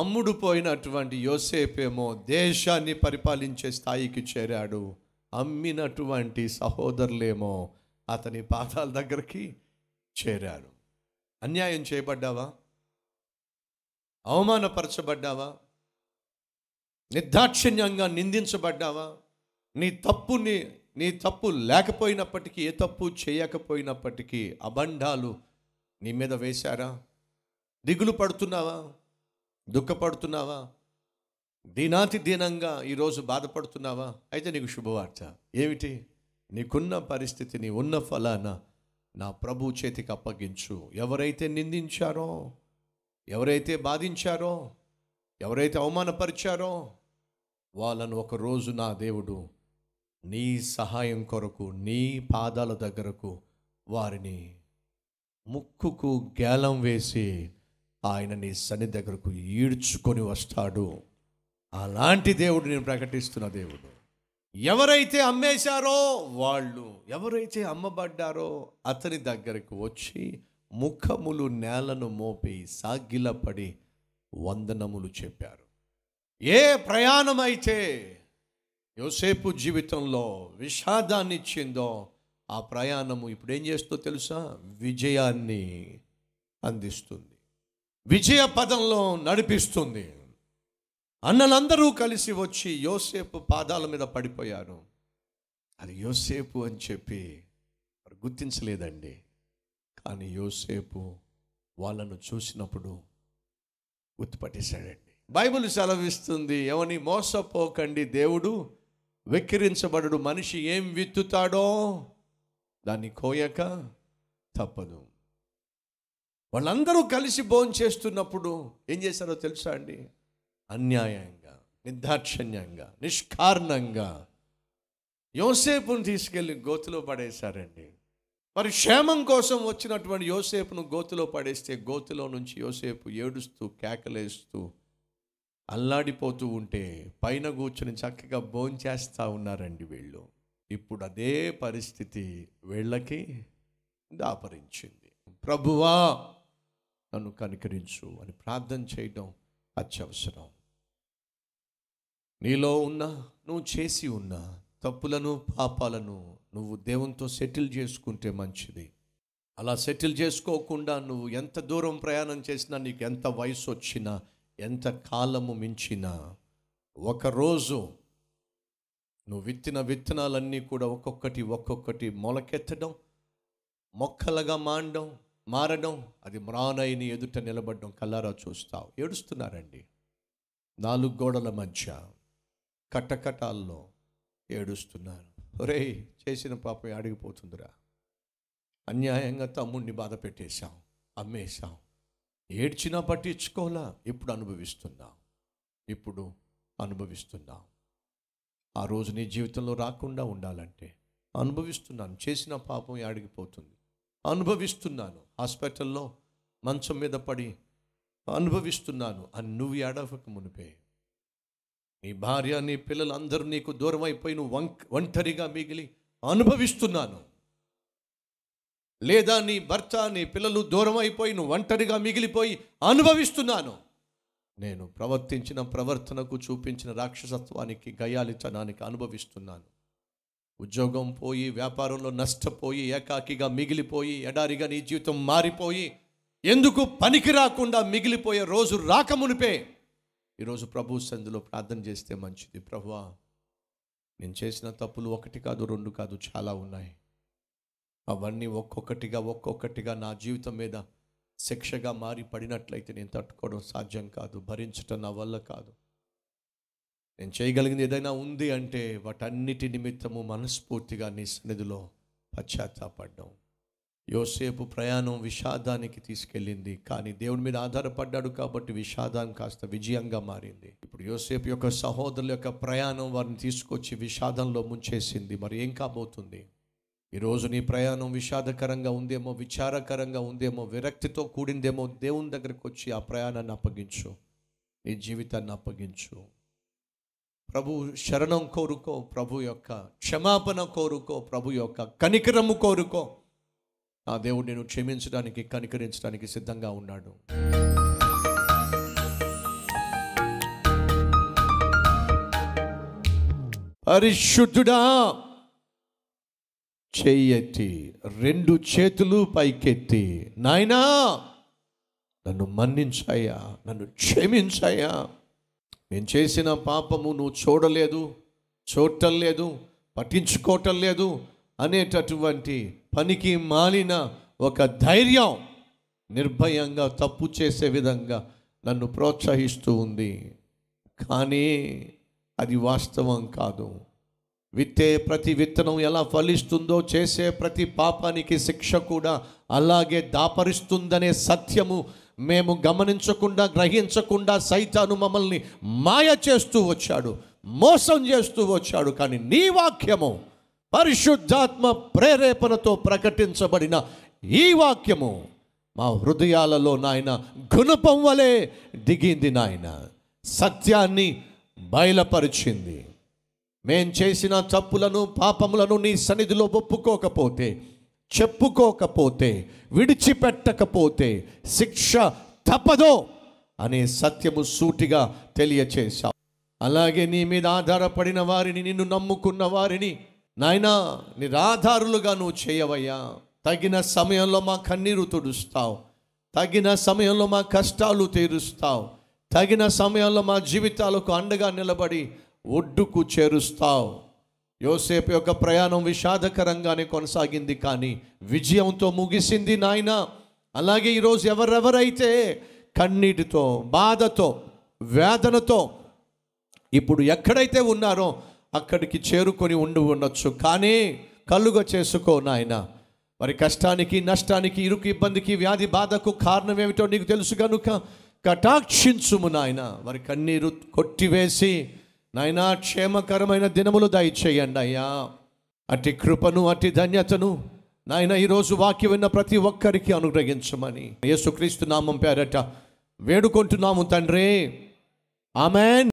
అమ్ముడు పోయినటువంటి యోసేపేమో దేశాన్ని పరిపాలించే స్థాయికి చేరాడు. అమ్మినటువంటి సహోదరులేమో అతని పాదాల దగ్గరికి చేరారు. అన్యాయం చేయబడ్డావా? అవమానపరచబడ్డావా? నిర్దాక్షిణ్యంగా నిందించబడ్డావా? నీ తప్పుని నీ తప్పు లేకపోయినప్పటికీ ఏ తప్పు చేయకపోయినప్పటికీ అబండాలు నీ మీద వేశారా? దిగులు పడుతున్నావా? దుఃఖపడుతున్నావా? దీనాతి దీనంగా ఈరోజు బాధపడుతున్నావా? అయితే నీకు శుభవార్త. ఏమిటి? నీకున్న పరిస్థితిని ఉన్న ఫలాన నా ప్రభు చేతికి అప్పగించు. ఎవరైతే నిందించారో ఎవరైతే బాధించారో ఎవరైతే అవమానపరిచారో వాళ్ళను ఒక రోజు నా దేవుడు నీ సహాయం కొరకు నీ పాదాల దగ్గరకు వారిని ముక్కుకు గేలం వేసి ఆయన నీ సన్ని దగ్గరకు ఈడ్చుకొని వస్తాడు. అలాంటి దేవుడు నేను ప్రకటిస్తున్న దేవుడు. ఎవరైతే అమ్మేశారో వాళ్ళు ఎవరైతే అమ్మబడ్డారో అతని దగ్గరకు వచ్చి ముఖములు నేలను మోపి సాగిలపడి వందనములు చెప్పారు. ఏ ప్రయాణమైతే యోసేపు జీవితంలో విషాదాన్ని ఇచ్చిందో ఆ ప్రయాణము ఇప్పుడు ఏం చేస్తుందో తెలుసా? విజయాన్ని అందిస్తుంది. విజయ పదంలో నడిపిస్తుంది. అన్నలందరూ కలిసి వచ్చి యోసేపు పాదాల మీద పడిపోయారు. అది యోసేపు అని చెప్పి గుర్తించలేదండి. కానీ యోసేపు వాళ్ళను చూసినప్పుడు గుర్తుపట్టేశాడండి. బైబిల్ సెలవిస్తుంది ఎవని మోసపోకండి దేవుడు వెక్కిరించబడడు. మనిషి ఏం విత్తుతాడో దాన్ని కోయక తప్పదు. వాళ్ళందరూ కలిసి భోజనం చేస్తున్నప్పుడు ఏం చేశారో తెలుసా అండి? అన్యాయంగా నిర్దాక్షిణ్యంగా నిష్కారణంగా యోసేపును తీసుకెళ్ళి గోతులో పడేశారండి. మరి క్షేమం కోసం వచ్చినటువంటి యోసేపును గోతులో పడేస్తే గోతులో నుంచి యోసేపు ఏడుస్తూ కేకలేస్తూ అల్లాడిపోతూ ఉంటే పైన కూర్చుని చక్కగా భోంచేస్తూ ఉన్నారండి వీళ్ళు. ఇప్పుడు అదే పరిస్థితి వీళ్ళకి దాపరించింది. ప్రభువా నన్ను కనికరించు అని ప్రార్థన చేయడం అత్యవసరం. నీలో ఉన్న నువ్వు చేసి ఉన్న తప్పులను పాపాలను నువ్వు దేవునితో సెటిల్ చేసుకుంటే మంచిది. అలా సెటిల్ చేసుకోకుండా నువ్వు ఎంత దూరం ప్రయాణం చేసినా నీకు ఎంత వయసు వచ్చినా ఎంత కాలము మించినా ఒకరోజు నువ్వు విత్తిన విత్తనాలన్నీ కూడా ఒక్కొక్కటి ఒక్కొక్కటి మొలకెత్తడం మొక్కలుగా మాండం మారడం అది మ్రానైని ఎదుట నిలబడడం కల్లారా చూస్తావు. ఏడుస్తున్నారండి? నాలుగు గోడల మధ్య కట్టకటాల్లో ఏడుస్తున్నారు. ఒరేయ్ చేసిన పాపం అడిగిపోతుందిరా అన్యాయంగా తమ్ముడిని బాధ పెట్టేశాం అమ్మేశాం. ఏడ్చినా పట్టించుకోలా ఇప్పుడు అనుభవిస్తున్నాం. ఇప్పుడు అనుభవిస్తున్నాం. ఆ రోజు నీ జీవితంలో రాకుండా ఉండాలంటే అనుభవిస్తున్నాను చేసిన పాపం అడిగిపోతుంది అనుభవిస్తున్నాను. హాస్పిటల్లో మంచం మీద పడి అనుభవిస్తున్నాను. అని నువ్వు ఏడవక మునిపే. నీ భార్య నీ పిల్లలు అందరూ నీకు దూరం అయిపోయి నువ్వు వంక్ ఒంటరిగా మిగిలి అనుభవిస్తున్నాను. లేదా నీ భర్త నీ పిల్లలు దూరం అయిపోయి నువ్వు ఒంటరిగా మిగిలిపోయి అనుభవిస్తున్నాను. నేను ప్రవర్తించిన ప్రవర్తనకు చూపించిన రాక్షసత్వానికి గయాలితనానికి అనుభవిస్తున్నాను. ఉద్యోగం పోయి వ్యాపారంలో నష్టపోయి ఏకాకిగా మిగిలిపోయి ఎడారిగా నీ జీవితం మారిపోయి ఎందుకు పనికి రాకుండా మిగిలిపోయే రోజు రాకమునిపే ఈరోజు ప్రభు సంధిలో ప్రార్థన చేస్తే మంచిది. ప్రభువా నేను చేసిన తప్పులు ఒకటి కాదు రెండు కాదు చాలా ఉన్నాయి. అవన్నీ ఒక్కొక్కటిగా ఒక్కొక్కటిగా నా జీవితం మీద శిక్షగా మారి పడినట్లయితే నేను తట్టుకోవడం సాధ్యం కాదు భరించటం నా వల్ల కాదు. నేను చేయగలిగింది ఏదైనా ఉంది అంటే వాటన్నిటి నిమిత్తము మనస్ఫూర్తిగా నీ సన్నిధిలో పశ్చాత్తాపడ్డాం యోసేపు ప్రయాణం విషాదానికి తీసుకెళ్ళింది కానీ దేవుని మీద ఆధారపడ్డాడు కాబట్టి విషాదం కాస్త విజయంగా మారింది. ఇప్పుడు యోసేపు యొక్క సహోదరుల యొక్క ప్రయాణం వారిని తీసుకొచ్చి విషాదంలో ముంచేసింది. మరి ఏం కాబోతుంది? ఈరోజు నీ ప్రయాణం విషాదకరంగా ఉందేమో విచారకరంగా ఉందేమో విరక్తితో కూడిందేమో దేవుని దగ్గరకు వచ్చి ఆ ప్రయాణాన్ని అప్పగించు. నీ జీవితాన్ని అప్పగించు. ప్రభు శరణం కోరుకో ప్రభు యొక్క క్షమాపణ కోరుకో ప్రభు యొక్క కనికరము కోరుకో. ఆ దేవుడు నేను క్షమించడానికి కనికరించడానికి సిద్ధంగా ఉన్నాడు. పరిశుద్ధుడా చెయ్యెత్తి రెండు చేతులు పైకెత్తి నాయనా నన్ను మన్నించాయా నన్ను క్షమించాయా? నేను చేసిన పాపము నువ్వు చూడలేదు చూడటం లేదు పట్టించుకోవటం లేదు అనేటటువంటి పనికి మాలిన ఒక ధైర్యం నిర్భయంగా తప్పు చేసే విధంగా నన్ను ప్రోత్సహిస్తూ ఉంది. కానీ అది వాస్తవం కాదు. విత్తే ప్రతి విత్తనం ఎలా ఫలిస్తుందో చేసే ప్రతి పాపానికి శిక్ష కూడా అలాగే దాపరిస్తుందనే సత్యము మేము గమనించకుండా గ్రహించకుండా సైతాను మమ్మల్ని మాయ చేస్తూ వచ్చాడు మోసం చేస్తూ వచ్చాడు. కానీ నీ వాక్యము పరిశుద్ధాత్మ ప్రేరేపణతో ప్రకటించబడిన ఈ వాక్యము మా హృదయాలలో నాయన గుణపం వలె దిగింది నాయన. సత్యాన్ని బయలుపరిచింది. మేం చేసిన తప్పులను పాపములను నీ సన్నిధిలో ఒప్పుకోకపోతే చెప్పుకోకపోతే విడిచిపెట్టకపోతే శిక్ష తప్పదో అనే సత్యము సూటిగా తెలియచేశావు. అలాగే నీ మీద ఆధారపడిన వారిని నిన్ను నమ్ముకున్న వారిని నాయనా నిరాధారులుగా నువ్వు చేయవయ్యా. తగిన సమయంలో మా కన్నీరు తుడుస్తావు. తగిన సమయంలో మా కష్టాలు తీరుస్తావు. తగిన సమయంలో మా జీవితాలకు అండగా నిలబడి ఒడ్డుకు చేరుస్తావు. యోసేపు యొక్క ప్రయాణం విషాదకరంగానే కొనసాగింది కానీ విజయంతో ముగిసింది నాయన. అలాగే ఈరోజు ఎవరెవరైతే కన్నీటితో బాధతో వేదనతో ఇప్పుడు ఎక్కడైతే ఉన్నారో అక్కడికి చేరుకొని ఉండి ఉండొచ్చు. కానీ కలుగ చేసుకో నాయన. మరి కష్టానికి నష్టానికి ఇరుకు ఇబ్బందికి వ్యాధి బాధకు కారణం ఏమిటో నీకు తెలుసు కనుక కటాక్షించుము నాయన. వారి కన్నీరు కొట్టివేసి నాయనా క్షేమకరమైన దినములు దయచేయండి అయ్యా. అట్టి కృపను అట్టి ధన్యతను నాయన ఈరోజు వాక్యం విన్న ప్రతి ఒక్కరికి అనుగ్రహించమని యేసుక్రీస్తు నామం పేరట వేడుకుంటున్నాము తండ్రి. ఆమెన్.